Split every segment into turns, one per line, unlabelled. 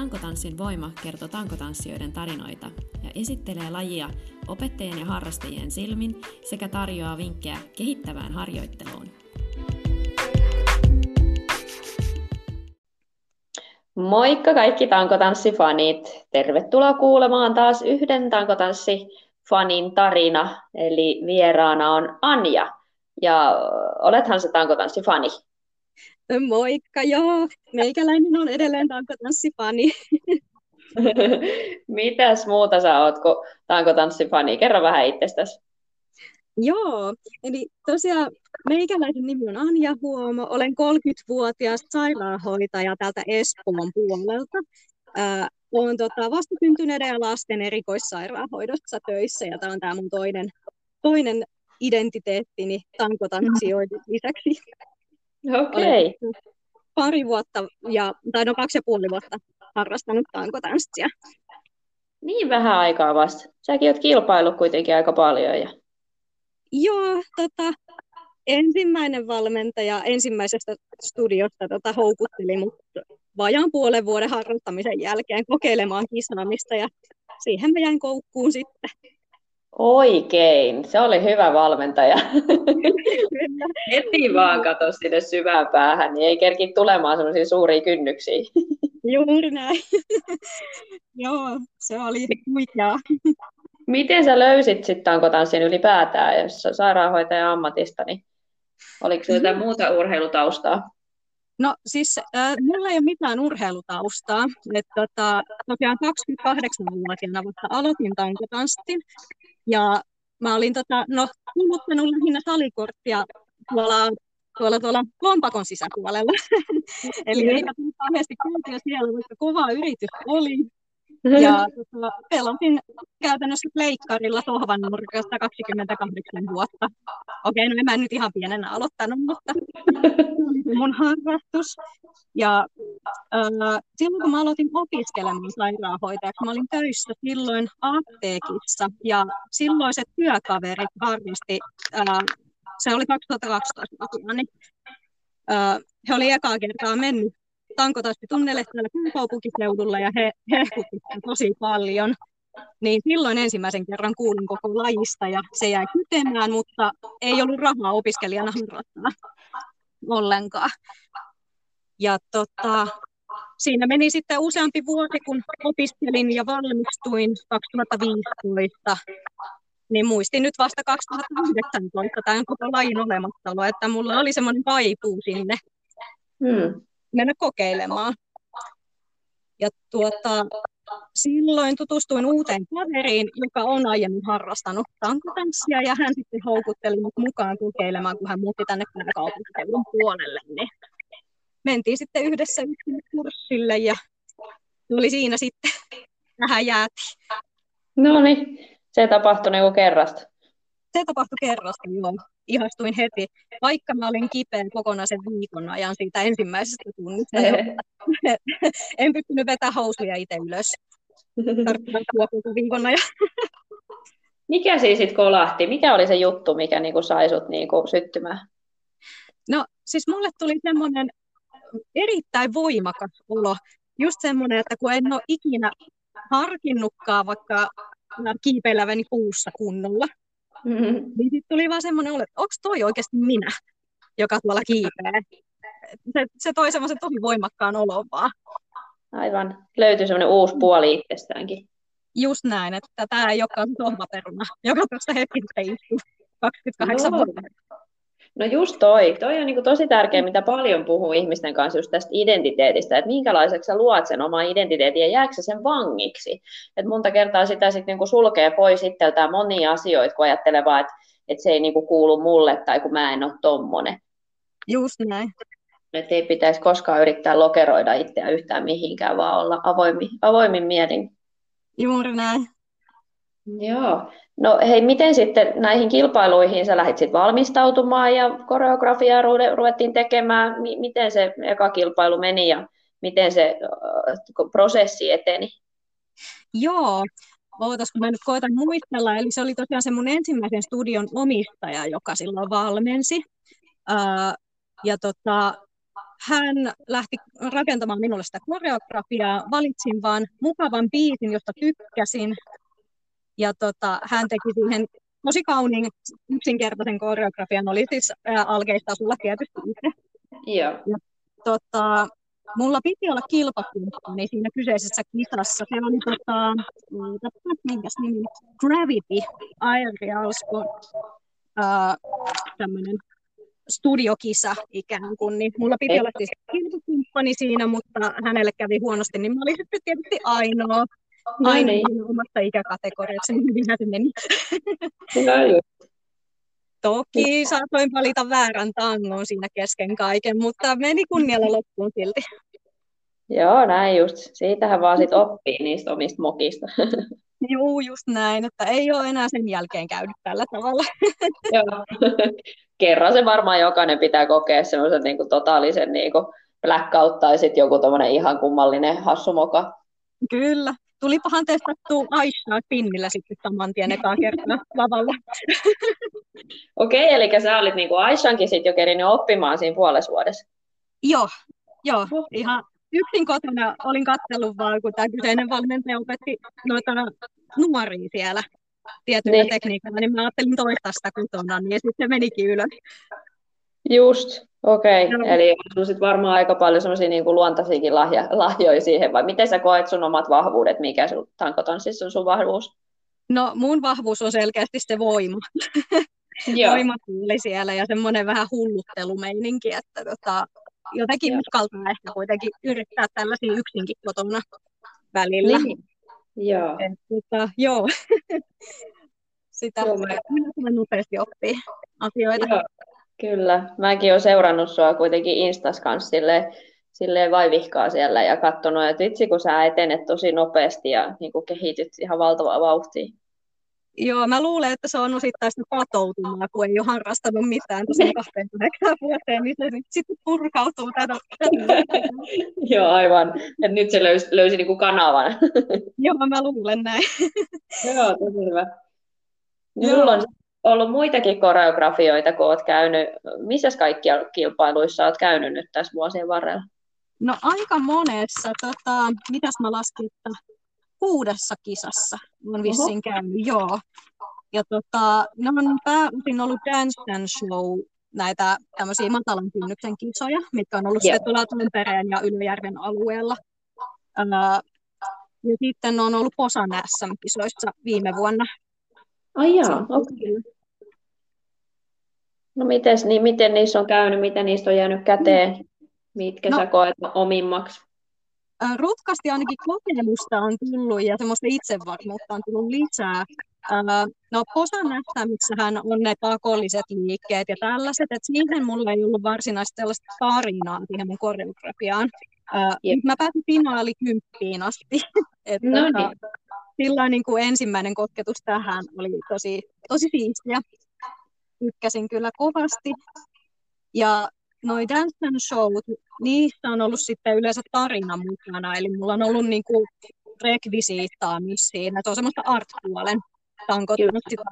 Tankotanssin voima kertoo tankotanssijoiden tarinoita ja esittelee lajia opettajien ja harrastajien silmin sekä tarjoaa vinkkejä kehittävään harjoitteluun.
Moikka kaikki tankotanssifanit! Tervetuloa kuulemaan taas yhden tankotanssifanin tarina, eli vieraana on Anja. Ja olethan se tankotanssifani?
Moikka, joo. Meikäläinen on edelleen tankotanssifani.
Mitäs muuta sä oot kuin tankotanssifani? Kerro vähän itsestäsi.
Joo, eli tosiaan meikäläisen nimi on Anja Huomo, olen 30-vuotias sairaanhoitaja täältä Espoon puolelta. Äh, olen tota, vastasyntyneiden ja lasten erikoissairaanhoidossa töissä ja tämä on tämä mun toinen, toinen identiteettini tankotanssijoiden lisäksi.
Okei. Okay.
Pari vuotta, ja, tai no kaksi ja puoli vuotta harrastanut tankotanssia.
Niin vähän aikaa vasta. Säkin oot kilpailu kuitenkin aika paljon. Ja...
Joo, tota, ensimmäinen valmentaja ensimmäisestä studiosta tota, houkutteli mut vajaan puolen vuoden harjoittamisen jälkeen kokeilemaan kisaamista ja siihen mä jäin koukkuun sitten.
Oikein, se oli hyvä valmentaja. Heti vaan kato sinne syvään päähän, niin ei kerki tulemaan sellaisia suuria kynnyksiä.
Juuri näin. Joo, se oli huikeaa.
Miten sä löysit sitten tankotanssin ylipäätään, jos sairaanhoitaja ammatista, niin oliko se jotain muuta urheilutaustaa?
No siis äh, mulla ei ole mitään urheilutaustaa. Et, tota, tosiaan 28-vuotiaana vasta aloitin tankotanssin. Ja mä olin tota, no, kuluttanut lähinnä salikorttia tuolla, tuolla, tuolla lompakon sisäpuolella. Eli ei kauheasti käytyä siellä, vaikka kova yritys oli. Ja tota, pelasin käytännössä leikkarilla sohvan nurkasta 28 vuotta. Okei, no en mä nyt ihan pienenä aloittanut, mutta mun harrastus. Ja äh, silloin kun mä aloitin opiskelemaan sairaanhoitajaksi, mä olin töissä silloin apteekissa ja silloiset työkaverit varmasti, äh, se oli 2012 niin, äh, he oli ekaa kertaa mennyt tankotassitunnelle täällä kaupunkiseudulla ja he hehkuttivat tosi paljon. Niin silloin ensimmäisen kerran kuulin koko lajista ja se jäi kytemään, mutta ei ollut rahaa opiskelijana harjoittaa ollenkaan. Ja tota, siinä meni sitten useampi vuosi, kun opiskelin ja valmistuin 2015, niin muistin nyt vasta 2019 tämän koko lajin olemassaolo, että mulla oli semmoinen kaipuu sinne hmm. Mennä kokeilemaan. Ja tuota, silloin tutustuin uuteen kaveriin, joka on aiemmin harrastanut tankotanssia, ja hän sitten houkutteli mut mukaan kokeilemaan, kun hän muutti tänne kaupunkiseudun puolelle. Niin mentiin sitten yhdessä kurssille, ja tuli siinä sitten tähän jäätiin.
No niin, se tapahtui niin kuin kerrasta.
Se tapahtui kerrasta, joo. Ihastuin heti, vaikka mä olin kipeä kokonaisen viikon ajan siitä ensimmäisestä tunnista. en pystynyt vetämään housuja itse ylös. Tarvitsen viikon ajan.
Mikä siis sitten kolahti? Mikä oli se juttu, mikä niinku sai sut niinku syttymään?
No siis mulle tuli semmoinen erittäin voimakas olo. Just semmoinen, että kun en ole ikinä harkinnutkaan vaikka kiipeileväni puussa kunnolla, mm-hmm. niin sitten tuli vaan semmoinen olo, että onko toi oikeasti minä, joka tuolla kiipeää. Se, se toi semmoisen tosi voimakkaan olon vaan.
Aivan. Löytyy semmoinen uusi puoli itsestäänkin.
Just näin, että tämä ei olekaan sohvaperuna, joka tuossa hetkessä istuu 28 no. vuotta.
No just toi. Toi on niin tosi tärkeä, mitä paljon puhuu ihmisten kanssa just tästä identiteetistä, että minkälaiseksi sä luot sen oman identiteetin ja jääkö sen vangiksi. Et monta kertaa sitä sitten niin sulkee pois itseltään monia asioita, kun ajattelee vaan, että, että se ei niin kuulu mulle tai kun mä en ole tommonen.
Just näin.
Että ei pitäisi koskaan yrittää lokeroida itseä yhtään mihinkään, vaan olla avoimin, avoimin mielin.
Juuri näin.
Joo. No hei, miten sitten näihin kilpailuihin sä lähdit sitten valmistautumaan ja koreografiaa ruvettiin tekemään? M- miten se eka kilpailu meni ja miten se äh, prosessi eteni?
Joo, ootas kun mä nyt koitan muistella, eli se oli tosiaan se mun ensimmäisen studion omistaja, joka silloin valmensi. Äh, ja tota, hän lähti rakentamaan minulle sitä koreografiaa. Valitsin vaan mukavan biisin, josta tykkäsin. Ja tota, hän teki siihen tosi kauniin yksinkertaisen koreografian. Oli siis ää, alkeista sulla tietysti itse.
Joo.
Ja, tota, mulla piti olla kilpakumppani siinä kyseisessä kisassa. Se oli tota, minkäs nimi? Gravity, Aerial Sport. Uh, tämmöinen studiokisa ikään kuin, niin mulla piti Ei. olla siis kilpakumppani siinä, mutta hänelle kävi huonosti, niin mä olin sitten tietysti ainoa, no ainoa niin. omassa ikäkategoriassa, niin hyvinhän se meni. Toki saatoin valita väärän tangon siinä kesken kaiken, mutta meni kunnialla loppuun silti.
Joo, näin just. Siitähän vaan sit oppii niistä omista mokista.
Joo, just näin, että ei ole enää sen jälkeen käynyt tällä tavalla.
Joo. Kerran se varmaan jokainen pitää kokea semmoisen niin totaalisen niin kuin blackout tai sitten joku tommonen ihan kummallinen hassumoka.
Kyllä. Tulipahan testattua Aishaa pinnillä sitten saman tien ekaa kertaa lavalla.
Okei, okay, eli sä olit niin Aishankin sitten jo kerinyt oppimaan siinä puolessa vuodessa.
Joo, joo, ihan yksin kotona olin katsellut vaan, kun tämä kyseinen valmentaja opetti noita nuoria siellä tietyllä niin. tekniikalla, niin mä ajattelin toistaa sitä kotona, niin sitten se menikin ylös.
Just, okei. Okay. No. Eli on sitten varmaan aika paljon semmoisia niin luontaisiakin lahja, lahjoja siihen, vai miten sä koet sun omat vahvuudet, mikä sun tankotanssissa on sun vahvuus?
No mun vahvuus on selkeästi se voima. Joo. Voima tuli siellä ja semmoinen vähän hulluttelumeininki, että tota, jotenkin uskaltaa ehkä kuitenkin yrittää tällaisia yksinkin kotona välillä. Niin.
Joo. Et,
tota, joo. Sitä joo, mä... nopeasti oppii asioita. Joo,
kyllä. Mäkin olen seurannut sua kuitenkin Instas kanssa silleen, silleen vaivihkaa siellä ja katsonut, että vitsi kun sä etenet tosi nopeasti ja niin kehityt ihan valtavaa vauhtia.
Joo, mä luulen, että se on osittain sitä patoutumaa, kun ei ole harrastanut mitään tosi 28 vuoteen, niin se sitten purkautuu tänä.
Joo, aivan. Et nyt se löysi, löysi niinku kanavan.
Joo, mä luulen näin.
Joo, tosi hyvä. Minulla on ollut muitakin koreografioita, kun olet käynyt. Missä kaikkia kilpailuissa olet käynyt nyt tässä vuosien varrella?
No aika monessa. Tota, mitäs mä laskin, että kuudessa kisassa on vissiin Oho. käynyt, joo. Ja tota, ne on pääosin ollut Dance and Show, näitä tämmöisiä matalan kynnyksen kisoja, mitkä on ollut sitten tuolla Tampereen ja Ylöjärven alueella. Ää, ja sitten on ollut Posan SM-kisoissa viime vuonna.
Ai jaa, okay. No mites, niin miten niissä on käynyt, miten niistä on jäänyt käteen, mitkä no, sä koet omimmaksi?
rutkasti ainakin kokemusta on tullut ja semmoista itsevarmuutta on tullut lisää. No Posan nähtämissähän on ne pakolliset liikkeet ja tällaiset, että siihen mulla ei ollut varsinaisesti sellaista tarinaa siihen mun koreografiaan. Mä pääsin finaali kymppiin asti. että no niin. Sillä niin kuin ensimmäinen kosketus tähän oli tosi, tosi siistiä. Tykkäsin kyllä kovasti. Ja noi dance and show, niissä on ollut sitten yleensä tarina mukana, eli mulla on ollut niinku rekvisiittaamista siinä, se on semmoista art-puolen tankottanut sitä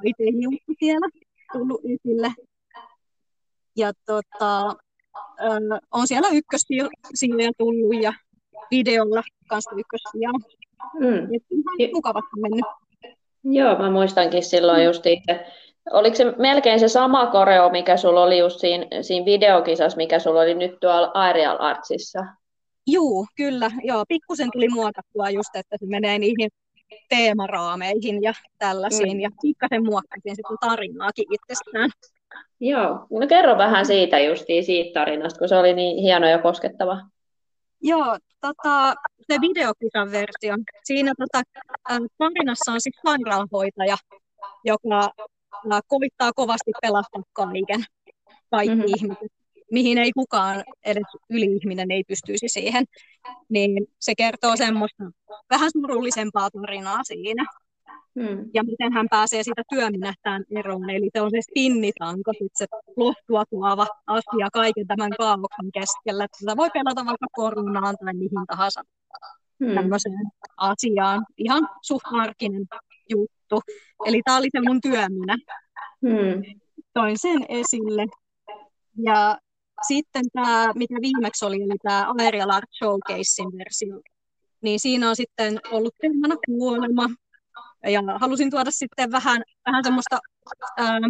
siellä tullut esille. Ja tota, on siellä ykkössijoja tullut ja videolla kanssa ykkössijoja. Mm. ihan mukavasti mennyt.
Joo, mä muistankin silloin just itse Oliko se melkein se sama koreo, mikä sulla oli just siinä, siinä videokisassa, mikä sulla oli nyt tuolla Aerial Artsissa?
Joo, kyllä. Joo, pikkusen tuli muokattua just, että se menee niihin teemaraameihin ja tällaisiin. Mm. Ja pikkasen muokkasin sitä tarinaakin itsestään.
Joo, no kerro vähän siitä justiin siitä tarinasta, kun se oli niin hieno ja koskettava.
Joo, tota, se videokisan versio. Siinä tota, tarinassa on siis sairaanhoitaja, joka kovittaa kovasti pelastaa kaiken, kaikki mm-hmm. ihmiset, mihin ei kukaan, edes yli-ihminen ei pystyisi siihen. Niin se kertoo semmoista vähän surullisempaa tarinaa siinä. Hmm. Ja miten hän pääsee siitä työminähtään eroon. Eli se on se spinnitanko, se lohtua tuova asia kaiken tämän kaavoksen keskellä. Tätä voi pelata vaikka koronaan tai mihin tahansa hmm. tämmöiseen asiaan. Ihan suht juttu juttu. Eli tämä oli se mun työminä. Hmm. Toin sen esille. Ja sitten tämä, mikä viimeksi oli, eli tämä Aerial Art Showcasein versio, niin siinä on sitten ollut teemana kuolema. Ja halusin tuoda sitten vähän, vähän semmoista ää,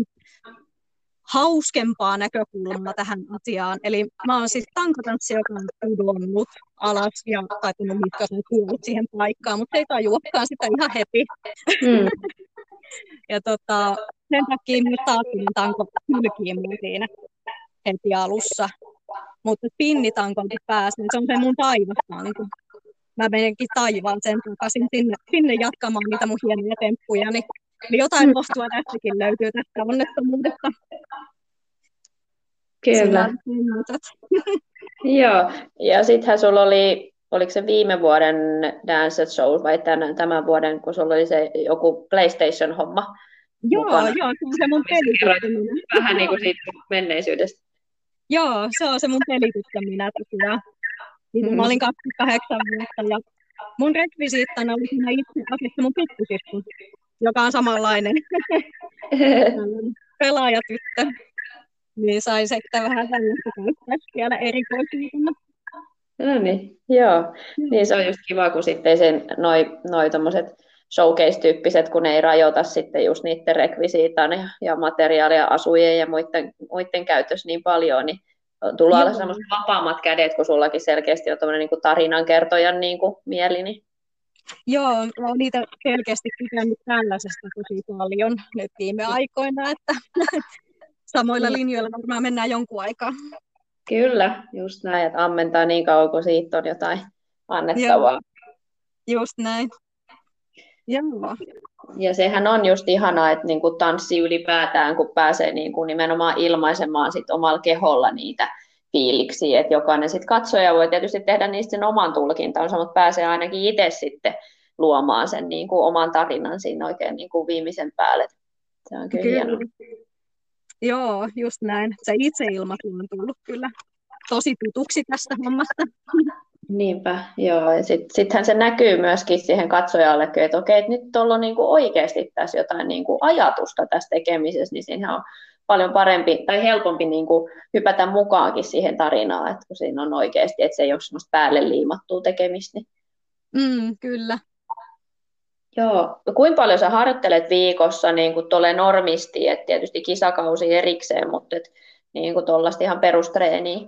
hauskempaa näkökulmaa tähän asiaan. Eli mä oon siis tankotanssi, joka on pudonnut alas ja taipunut mitkä on kuullut siihen paikkaan, mutta ei tajuakaan sitä ihan heti. Mm. ja tota, sen takia myös staattinen tanko kylkii siinä heti alussa. Mutta pinnitankolta pääsen, se on se mun taivastanko. Mä menenkin taivaan sen takaisin sinne, sinne jatkamaan niitä mun hienoja temppuja, niin, niin jotain lohtua tästäkin löytyy tästä onnettomuudesta.
Kyllä. Joo, ja sittenhän sulla oli, oliko se viime vuoden Dance Show vai tämän, tämän vuoden, kun sulla oli se joku PlayStation-homma
Joo, mukana. joo, se on se mun pelityttäminen.
Vähän niin kuin siitä menneisyydestä.
Joo, se on se mun pelityttäminen tosiaan. Mm. Mä olin 28 vuotta ja mun rekvisiittana oli siinä itse asiassa mun pikkusisku, joka on samanlainen pelaajatyttö niin sai sitten vähän tällaista käyttää siellä erikoisuutena.
No niin, joo. Niin se on just kiva, kun sitten sen noi, noi showcase-tyyppiset, kun ne ei rajoita sitten just niiden rekvisiitan ja, ja materiaalia, asujen ja muiden, muiden käytössä niin paljon, niin tulee olla semmoiset vapaammat kädet, kun sullakin selkeästi on tämmöinen niin tarinankertojan niin kuin mieli. Niin.
Joo, olen niitä selkeästi tykännyt tällaisesta tosi paljon nyt viime aikoina, että samoilla niin. linjoilla varmaan mennään jonkun aikaa.
Kyllä, just näin, että ammentaa niin kauan, kun siitä on jotain annettavaa.
Joo, just näin. Joo.
Ja sehän on just ihanaa, että niin kuin tanssi ylipäätään, kun pääsee niin kuin nimenomaan ilmaisemaan sit omalla keholla niitä fiiliksiä, että jokainen sit katsoja voi tietysti tehdä niistä sen oman tulkintansa, mutta pääsee ainakin itse sitten luomaan sen niin kuin oman tarinan siinä oikein niin kuin viimeisen päälle. Se on kyllä, kyllä.
Joo, just näin. Se itseilmaisu on tullut kyllä tosi tutuksi tästä hommasta.
Niinpä, joo. Ja sit, sittenhän se näkyy myöskin siihen katsojalle, että okei, että nyt tuolla on niinku oikeasti tässä jotain niinku ajatusta tässä tekemisessä, niin siinä on paljon parempi tai helpompi niinku hypätä mukaankin siihen tarinaan, että kun siinä on oikeasti, että se ei ole semmoista päälle liimattua tekemistä. Niin...
Mm, kyllä.
Joo. No, kuinka paljon sä harjoittelet viikossa niin kuin normisti, että tietysti kisakausi erikseen, mutta et, niin kuin tuollaista ihan perustreeniä?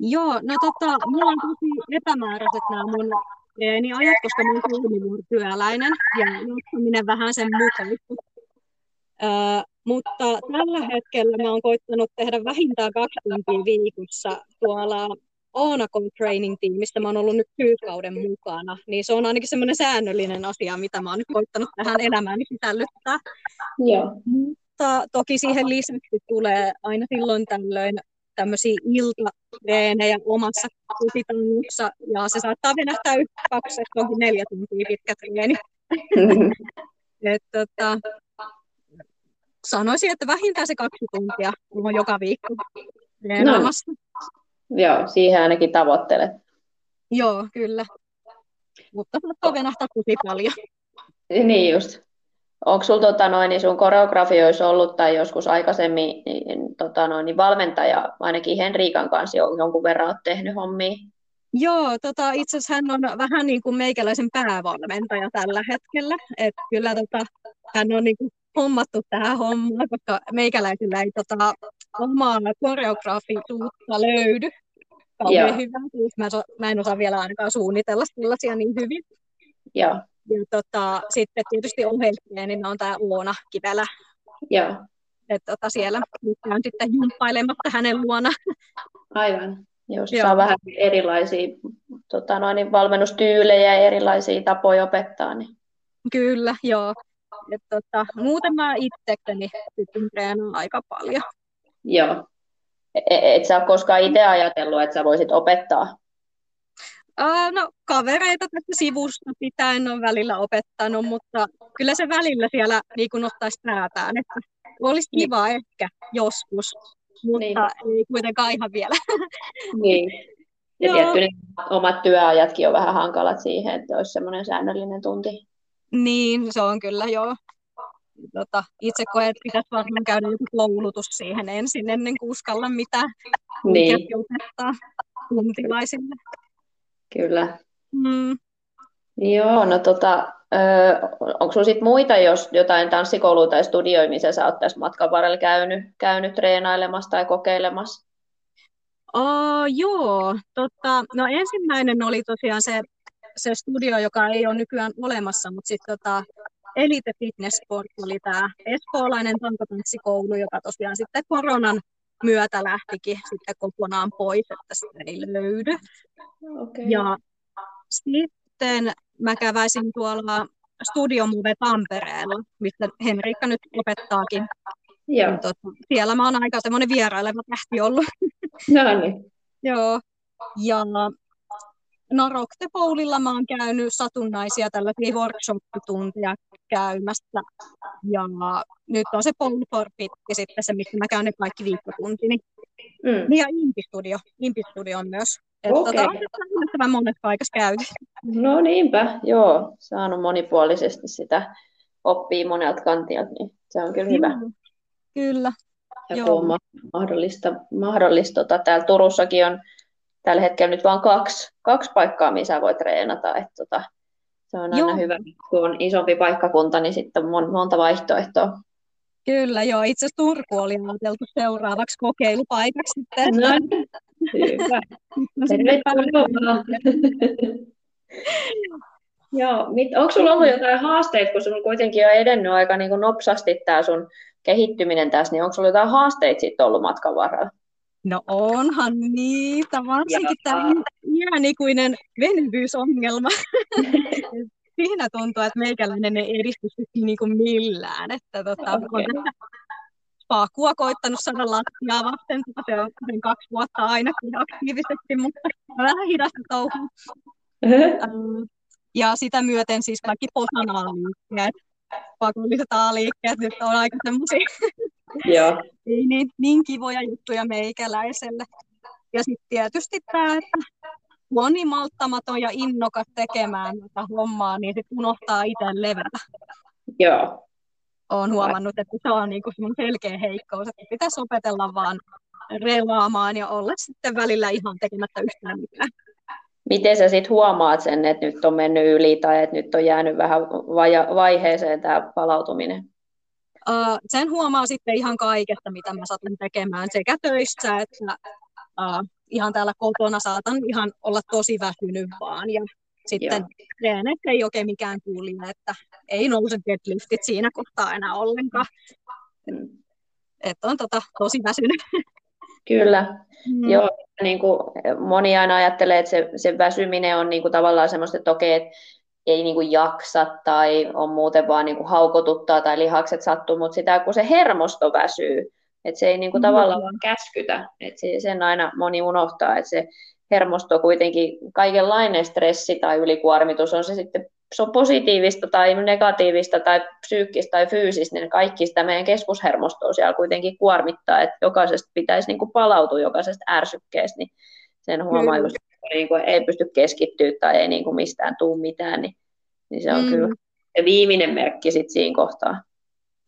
Joo, no tota, mulla on tosi epämääräiset nämä mun treeniajat, koska mä oon työläinen ja jaksaminen vähän sen mukaan. Öö, mutta tällä hetkellä mä oon koittanut tehdä vähintään kaksi tuntia viikossa tuolla Oonakon training-tiimistä mä oon ollut nyt syyskauden mukana, niin se on ainakin semmoinen säännöllinen asia, mitä mä oon nyt koittanut tähän elämääni sisällyttää.
Joo.
Mutta toki siihen lisäksi tulee aina silloin tällöin tämmöisiä iltatreenejä omassa kotitannussa, ja se saattaa venähtää yksi, kaksi, että onkin neljä tuntia pitkä treeni. Et, tota, sanoisin, että vähintään se kaksi tuntia on joka viikko treenaamassa. No.
Joo, siihen ainakin tavoittelet.
Joo, kyllä. Mutta saattaa venähtää tosi paljon.
Niin just. Onko sulla tota noin, niin sun koreografioissa ollut tai joskus aikaisemmin niin, tota noin, niin valmentaja, ainakin Henriikan kanssa jonkun verran olet tehnyt hommia?
Joo, tota, itse asiassa hän on vähän niin kuin meikäläisen päävalmentaja tällä hetkellä. Et kyllä tota, hän on niin kuin hommattu tähän hommaan, koska meikäläisillä ei tota, omaa koreografisuutta löydy kauhean hyvä. Mä, mä en osaa vielä ainakaan suunnitella sellaisia niin hyvin.
Joo.
Ja tota, sitten tietysti niin on tämä Oona Kivelä.
Joo.
että tota, siellä on sitten jumppailemassa hänen luona.
Aivan. Jos Joo. saa vähän erilaisia tota, noin, valmennustyylejä ja erilaisia tapoja opettaa. Niin...
Kyllä, joo. Et, tota, muuten mä itsekseni sitten treenaan aika paljon.
Joo. E-, e-, et sä ole koskaan itse ajatellut, että sä voisit opettaa?
Uh, no kavereita tästä sivusta pitäen on välillä opettanut, mutta kyllä se välillä siellä niin kuin ottaisi päätään, että olisi niin. kiva niin. ehkä joskus, mutta niin. ei kuitenkaan ihan vielä.
Niin. Ja tietty niin omat työajatkin on vähän hankalat siihen, että olisi semmoinen säännöllinen tunti.
Niin, se on kyllä joo. Tota, itse koen, että pitäisi varmaan käydä joku koulutus siihen ensin, ennen kuin uskalla mitään
Niin,
opettaa tuntilaisille.
Kyllä.
Mm.
Joo, no tota, onko sinulla sitten muita, jos jotain tanssikoulua tai studioita, missä sä oot tässä matkan varrella käynyt, käynyt treenailemassa tai kokeilemassa?
Oh, joo, tota, no ensimmäinen oli tosiaan se, se studio, joka ei ole nykyään olemassa, mutta sitten tota, Elite Fitness Sport oli tämä espoolainen tankotanssikoulu, joka tosiaan sitten koronan myötä lähtikin sitten kokonaan pois, että sitä ei löydy.
Okay.
Ja sitten mä käväisin tuolla Studio Move Tampereella, missä Henriikka nyt opettaakin.
Joo.
Niin Tot, siellä mä oon aika semmoinen vieraileva tähti ollut.
No niin.
Joo. Ja no Rocktepoulilla mä oon käynyt satunnaisia tällaisia workshop-tunteja käymässä. Ja nyt on se Fit, sitten se, missä mä käyn ne kaikki viikkotuntini.
Mm.
Niin ja Impistudio. Impistudio on myös. Että
Okei.
tota, on monessa paikassa käyty.
No niinpä, joo. Saanut monipuolisesti sitä oppii monelta kantilta, niin se on kyllä hyvä.
Kyllä.
Ja
Joo.
kun on ma- mahdollista, mahdollista tota, täällä Turussakin on tällä hetkellä nyt vain kaksi, kaksi paikkaa, missä voi treenata. Et, tota, se on aina
Joo.
hyvä, kun on isompi paikkakunta, niin sitten on mon, monta vaihtoehtoa.
Kyllä, joo. Itse asiassa Turku oli ajateltu seuraavaksi kokeilupaikaksi sitten.
No niin, hyvä.
No,
Tervetuloa. Joo, mit, onko sulla ollut jotain haasteita, kun sulla kuitenkin on edennyt aika niin nopsasti tämä sun kehittyminen tässä, niin onko sulla jotain haasteita sitten ollut matkan varrella?
No onhan niitä, varsinkin tämä iänikuinen venyvyysongelma. Siinä tuntuu, että meikäläinen ei edisty sitten niinku millään. Että tota,
Okei.
on Paakua koittanut saada lattiaa vasten, se on kaksi vuotta ainakin aktiivisesti, mutta vähän hidasta touhua. Ja sitä myöten siis kaikki posanaa-liikkeet, pakolliset A-liikkeet nyt on aika semmoisia
Joo,
ei niin, niin kivoja juttuja meikäläiselle. Ja sitten tietysti tämä, että niin malttamaton ja innokas tekemään tätä hommaa, niin sit unohtaa itse levätä.
joo,
Olen huomannut, että se on niinku selkeä heikkous, että pitäisi opetella vaan relaamaan ja olla sitten välillä ihan tekemättä yhtään mitään.
Miten sä sitten huomaat sen, että nyt on mennyt yli tai että nyt on jäänyt vähän vaiheeseen tämä palautuminen?
Uh, sen huomaa sitten ihan kaikesta, mitä mä satun tekemään, sekä töissä että uh, ihan täällä kotona saatan ihan olla tosi väsynyt vaan. Ja sitten treeneissä ei oikein mikään kulje, että ei nouse deadliftit siinä kohtaa enää ollenkaan.
Mm.
Että on tota, tosi väsynyt.
Kyllä,
Mm.
Joo, niin kuin moni aina ajattelee, että se, se väsyminen on niin kuin tavallaan semmoista, että okei, että ei niin kuin jaksa tai on muuten vaan niin kuin haukotuttaa tai lihakset sattuu, mutta sitä kun se hermosto väsyy, että se ei niin kuin
Mm.
tavallaan vaan käskytä, että se, sen aina moni unohtaa, että se hermosto kuitenkin kaikenlainen stressi tai ylikuormitus on se sitten se on positiivista tai negatiivista tai psyykkistä tai fyysistä, niin kaikki sitä meidän keskushermostoa siellä kuitenkin kuormittaa, että jokaisesta pitäisi niin kuin palautua jokaisesta ärsykkeestä, niin sen huomaa just, kun niin kuin ei pysty keskittyä tai ei niin kuin mistään tule mitään, niin, niin se on
Mm.
kyllä se viimeinen merkki sit siinä kohtaa.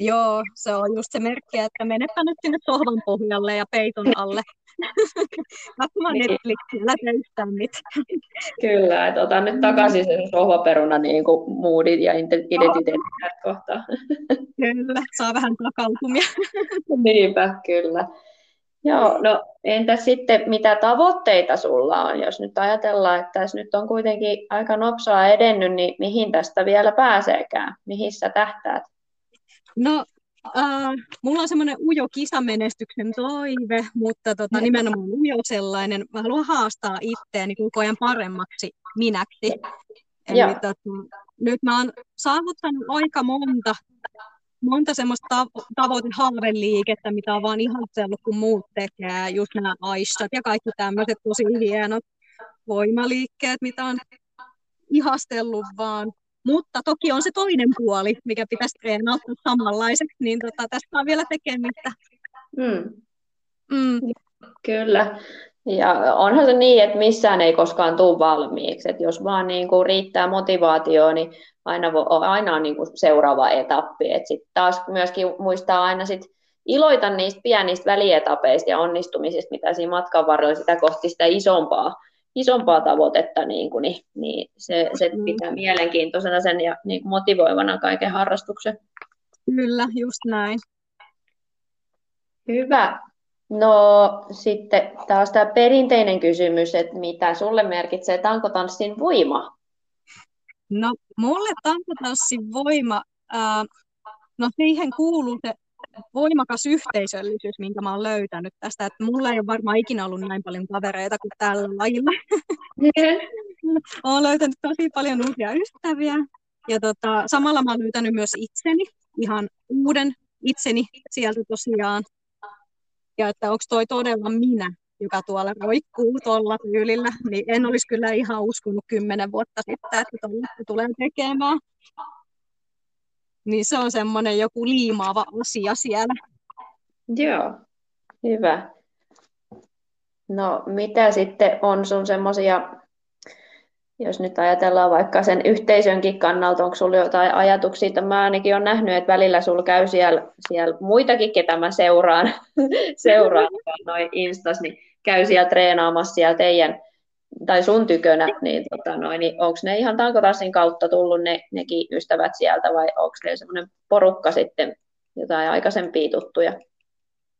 Joo, se on just se merkki, että menepä nyt sinne sohvan pohjalle ja peiton alle. Katsomaan
Niin.
Netflixiä, älä tee yhtään mitään.
Kyllä, että otan nyt takaisin sen sohvaperuna niin kuin moodit ja identiteetit tässä kohtaa.
Kyllä, saa vähän takautumia.
Niinpä, kyllä. Joo, no entäs sitten, mitä tavoitteita sulla on, jos nyt ajatellaan, että tässä nyt on kuitenkin aika nopsaa edennyt, niin mihin tästä vielä pääseekään? Mihin sä tähtäät?
No, äh, mulla on semmoinen ujo kisamenestyksen toive, mutta tota, nimenomaan ujo sellainen. Mä haluan haastaa itseäni koko ajan paremmaksi minäksi. Eli
Joo.
tota, nyt mä oon saavuttanut aika monta, monta semmoista tav- tavoitehaaveliikettä, mitä on vaan ihastellut, kun muut tekee. Just nämä aissat ja kaikki tämmöiset tosi hienot voimaliikkeet, mitä on ihastellut vaan. Mutta toki on se toinen puoli, mikä pitäisi treenata samanlaiseksi, niin tota, tästä on vielä tekemistä.
Hmm,
Mm,
kyllä. Ja onhan se niin, että missään ei koskaan tule valmiiksi. Että jos vaan niin kuin riittää motivaatio, niin aina, vo, aina on niin kuin seuraava etappi. Et sit taas myöskin muistaa aina sit iloita niistä pienistä välietapeista ja onnistumisista, mitä siinä matkan varrella sitä kohti sitä isompaa, isompaa tavoitetta, niin, kuin, niin, niin se, se mm. pitää mielenkiintoisena sen ja niin kuin motivoivana kaiken harrastuksen.
Kyllä, just näin.
Hyvä. No sitten taas tämä perinteinen kysymys, että mitä sulle merkitsee tankotanssin voima?
No mulle tankotanssin voima, ää, no siihen kuuluu se voimakas yhteisöllisyys, minkä mä oon löytänyt tästä, että mulla ei ole varmaan ikinä ollut näin paljon kavereita kuin tällä lajilla. Olen löytänyt tosi paljon uusia ystäviä ja tota, samalla mä oon löytänyt myös itseni, ihan uuden itseni sieltä tosiaan. Ja että onko toi todella minä, joka tuolla roikkuu tuolla tyylillä, niin en olisi kyllä ihan uskonut kymmenen vuotta sitten, että tuolla tulee tekemään. Niin se on semmoinen joku liimaava asia siellä.
Joo, hyvä. No mitä sitten on sun semmoisia, jos nyt ajatellaan vaikka sen yhteisönkin kannalta, onko sulla jotain ajatuksia, mä ainakin olen nähnyt, että välillä sulla käy siellä, siellä muitakin, ketä mä seuraan, seuraan noin Instas, niin käy siellä treenaamassa siellä teidän tai sun tykönä, niin, tota noin, niin onko ne ihan tankotassin kautta tullut ne, nekin ystävät sieltä vai onko ne semmoinen porukka sitten jotain aikaisempia tuttuja?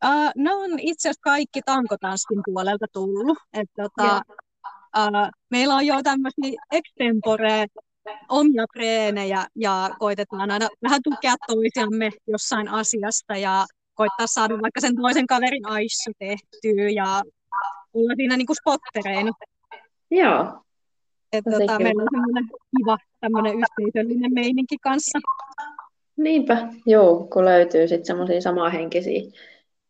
Uh, ne on itse asiassa kaikki tankotanssin puolelta tullut. Et, tota, uh, meillä on jo tämmöisiä extempore omia treenejä ja koitetaan aina vähän tukea toisiamme jossain asiasta ja koittaa saada vaikka sen toisen kaverin aissu tehtyä ja olla siinä niin kuin spottereina.
Joo.
Että tota, meillä on semmoinen kiva tämmöinen yhteisöllinen meininki kanssa.
Niinpä, joo, kun löytyy sitten semmoisia samanhenkisiä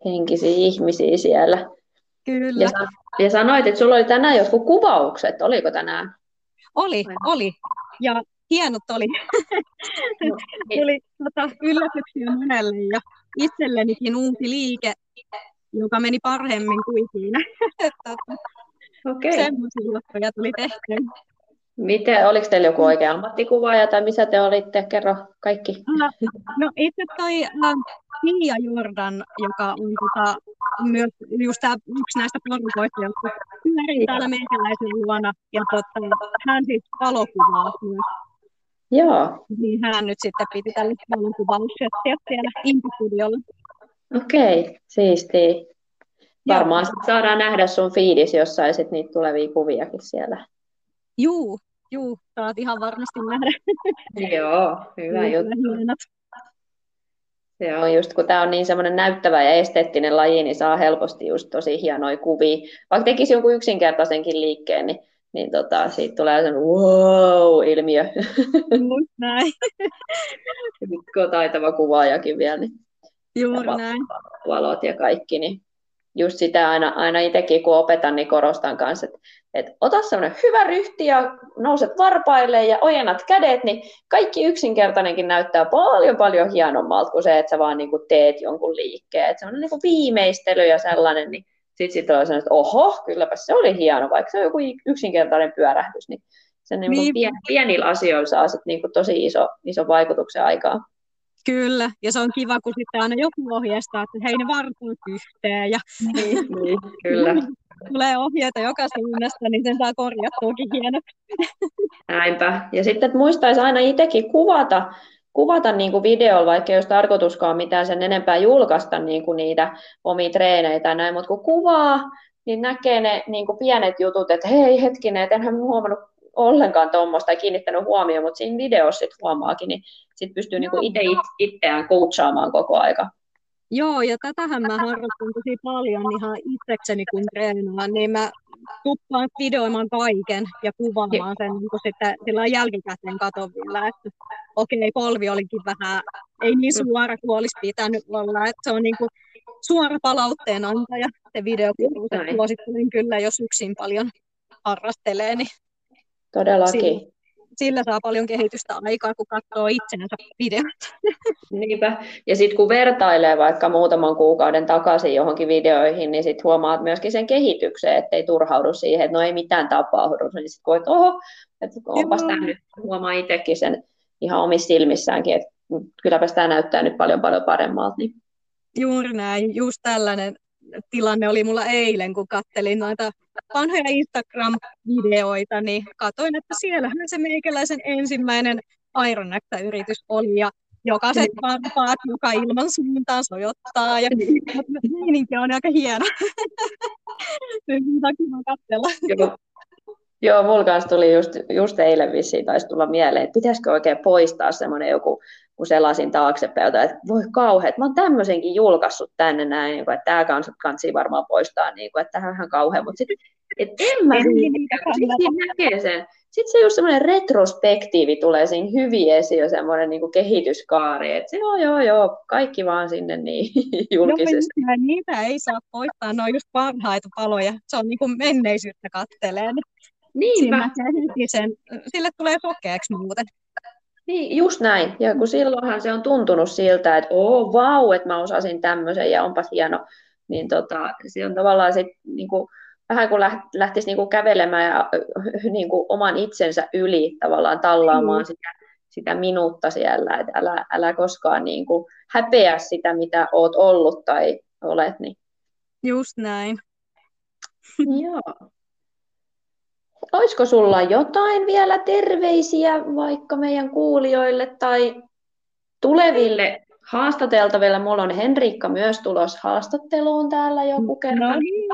henkisiä ihmisiä siellä.
Kyllä.
Ja, ja sanoit, että sulla oli tänään jotkut kuvaukset, oliko tänään?
Oli, Vai? oli. Ja hienot oli. No, niin. Tuli tota, yllätyksiä monelle ja itsellenikin uusi liike, joka meni paremmin kuin siinä.
Okay.
Semmoisia juttuja tuli tehtyä.
Miten, oliko teillä joku oikea ammattikuvaaja tai missä te olitte? Kerro kaikki.
No, no itse toi Mia Jordan, joka on tota, myös just tää, yksi näistä porukoista, jotka pyörii täällä meikäläisen luona. Ja tota, hän siis valokuvaa myös.
Joo.
Niin hän nyt sitten piti tälle valokuvaussettiä siellä Intustudiolla.
Okei, okay, siistiä. Varmaan sit saadaan nähdä sun fiidis jossain sit niitä tulevia kuviakin siellä.
Juu, juu, saat ihan varmasti nähdä.
Joo, hyvä juttu. Se on just, kun tämä on niin semmoinen näyttävä ja esteettinen laji, niin saa helposti just tosi hienoja kuvia. Vaikka tekisi jonkun yksinkertaisenkin liikkeen, niin, niin tota, siitä tulee sellainen wow-ilmiö.
näin.
kun on taitava kuvaajakin vielä, niin
Juuri näin.
Valot ja kaikki, niin just sitä aina, aina itsekin kun opetan, niin korostan kanssa, että, että ota semmoinen hyvä ryhti ja nouset varpaille ja ojennat kädet, niin kaikki yksinkertainenkin näyttää paljon paljon hienommalta kuin se, että sä vaan niin kuin teet jonkun liikkeen. Että semmoinen niin kuin viimeistely ja sellainen, niin sitten sit on sellainen, että oho, kylläpä se oli hieno, vaikka se on joku yksinkertainen pyörähdys, niin se niin niin. Pien, pienillä asioilla saa sit niin kuin tosi iso, iso vaikutuksen aikaa.
Kyllä, ja se on kiva, kun sitten aina joku ohjeistaa, että hei ne varpuut yhteen. Ja
niin, niin, kyllä.
tulee ohjeita joka suunnasta, niin sen saa korjattuakin hienosti.
Näinpä. Ja sitten että muistaisi aina itsekin kuvata, kuvata niin kuin videolla, vaikka ei olisi tarkoituskaan mitään sen enempää julkaista niin kuin niitä omia treeneitä ja näin, mutta kun kuvaa, niin näkee ne niin kuin pienet jutut, että hei hetkinen, että enhän huomannut ollenkaan tuommoista ja kiinnittänyt huomioon, mutta siinä videossa sitten huomaakin, niin sitten pystyy niinku itse itseään coachaamaan koko aika.
Joo, ja tätähän mä harrastan tosi paljon ihan itsekseni, kun treenaan, niin mä tuppaan videoimaan kaiken ja kuvaamaan sen niin sitten sillä jälkikäteen katon vielä, että okei, okay, polvi olikin vähän, ei niin suora kuin olisi pitänyt olla, että se on niin kuin suora palautteen antaja, se videokuvaus, suosittelen kyllä, jos yksin paljon harrastelee, niin
Todellakin.
sillä saa paljon kehitystä aikaa, kun katsoo itsensä videot.
Niinpä. Ja sitten kun vertailee vaikka muutaman kuukauden takaisin johonkin videoihin, niin sitten huomaat myöskin sen kehityksen, ettei turhaudu siihen, että no ei mitään tapahdu. Niin sitten koet, oho, että onpas tämä nyt, huomaa itsekin sen ihan omissa silmissäänkin, että kylläpä tämä näyttää nyt paljon paljon paremmalta. Niin.
Juuri näin, just tällainen tilanne oli mulla eilen, kun kattelin noita vanhoja Instagram-videoita, niin katsoin, että siellähän se meikäläisen ensimmäinen Ironacta-yritys oli, ja jokaiset varpaat joka ilman suuntaan sojottaa, ja meininki on aika hieno. Nyt on kiva katsella.
Joo, mulla kanssa tuli just, just eilen vissiin taisi tulla mieleen, että pitäisikö oikein poistaa semmoinen joku kun selasin taaksepäin, että voi kauheat, mä oon tämmöisenkin julkaissut tänne näin, niin että tämä kanssa kansi varmaan poistaa, niin kuin, että tähän on kauhean, mutta sitten en mä sitten näkee sen. Sitten se just semmoinen retrospektiivi tulee siinä hyvin esiin jo semmoinen niin kehityskaari, että se joo joo joo, kaikki vaan sinne niin julkisesti.
Joo, niitä ei saa poistaa, ne on just parhaita paloja, se on niin kuin menneisyyttä kattelee. Niinpä. Sen, sille tulee sokeaksi muuten.
Niin, just näin. Ja kun silloinhan se on tuntunut siltä, että oo, vau, että mä osasin tämmöisen ja onpas hieno, niin tota, se on tavallaan sit, niin kuin, vähän kuin lähtisi niin kuin kävelemään ja niin kuin oman itsensä yli tavallaan tallaamaan mm. sitä, sitä minuutta siellä, että älä, älä koskaan niin kuin häpeä sitä, mitä oot ollut tai olet. Niin.
Just näin.
Joo. Olisiko sulla jotain vielä terveisiä vaikka meidän kuulijoille tai tuleville haastateltaville? Mulla on Henriikka myös tulos haastatteluun täällä joku kerta. No niin.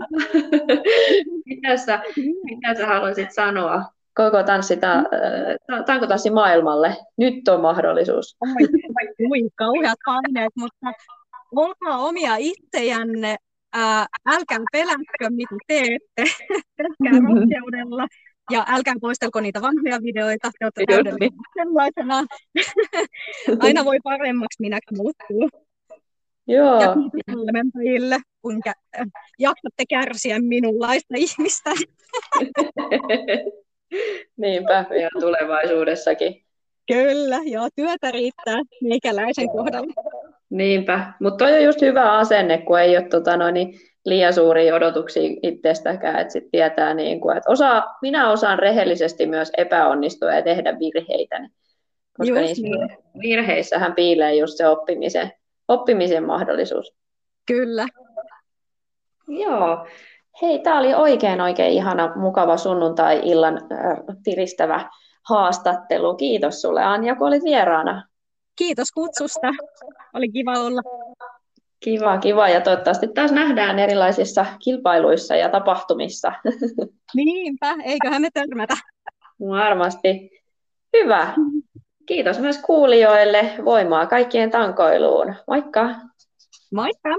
mitä, sä, mitä sä haluaisit sanoa koko tanssi, ta, tankotanssi maailmalle? Nyt on mahdollisuus.
Oi, oi kauheat paineet, mutta olkaa omia itsejänne, ää, älkää pelätkö, mitä teette, tehkää rohkeudella ja älkää poistelko niitä vanhoja videoita, te olette sellaisena. Aina voi paremmaksi minäkin muuttuu.
Joo.
Ja valmentajille, kun jaksatte kärsiä minunlaista ihmistä.
Niinpä, vielä tulevaisuudessakin.
Kyllä, joo, työtä riittää meikäläisen kohdalla.
Niinpä, mutta toi on just hyvä asenne, kun ei ole tota, noin, liian suuria odotuksia itsestäkään, että sit tietää, niin kuin, että osaa, minä osaan rehellisesti myös epäonnistua ja tehdä virheitä, koska just niissä niin. virheissähän piilee just se oppimisen, oppimisen mahdollisuus.
Kyllä.
Joo. Hei, tämä oli oikein oikein ihana, mukava sunnuntai-illan äh, piristävä haastattelu. Kiitos sulle Anja, kun olit vieraana.
Kiitos kutsusta. Oli kiva olla.
Kiva, kiva. Ja toivottavasti taas nähdään erilaisissa kilpailuissa ja tapahtumissa.
Niinpä, eiköhän me törmätä.
Varmasti. Hyvä. Kiitos myös kuulijoille. Voimaa kaikkien tankoiluun. Moikka!
Moikka!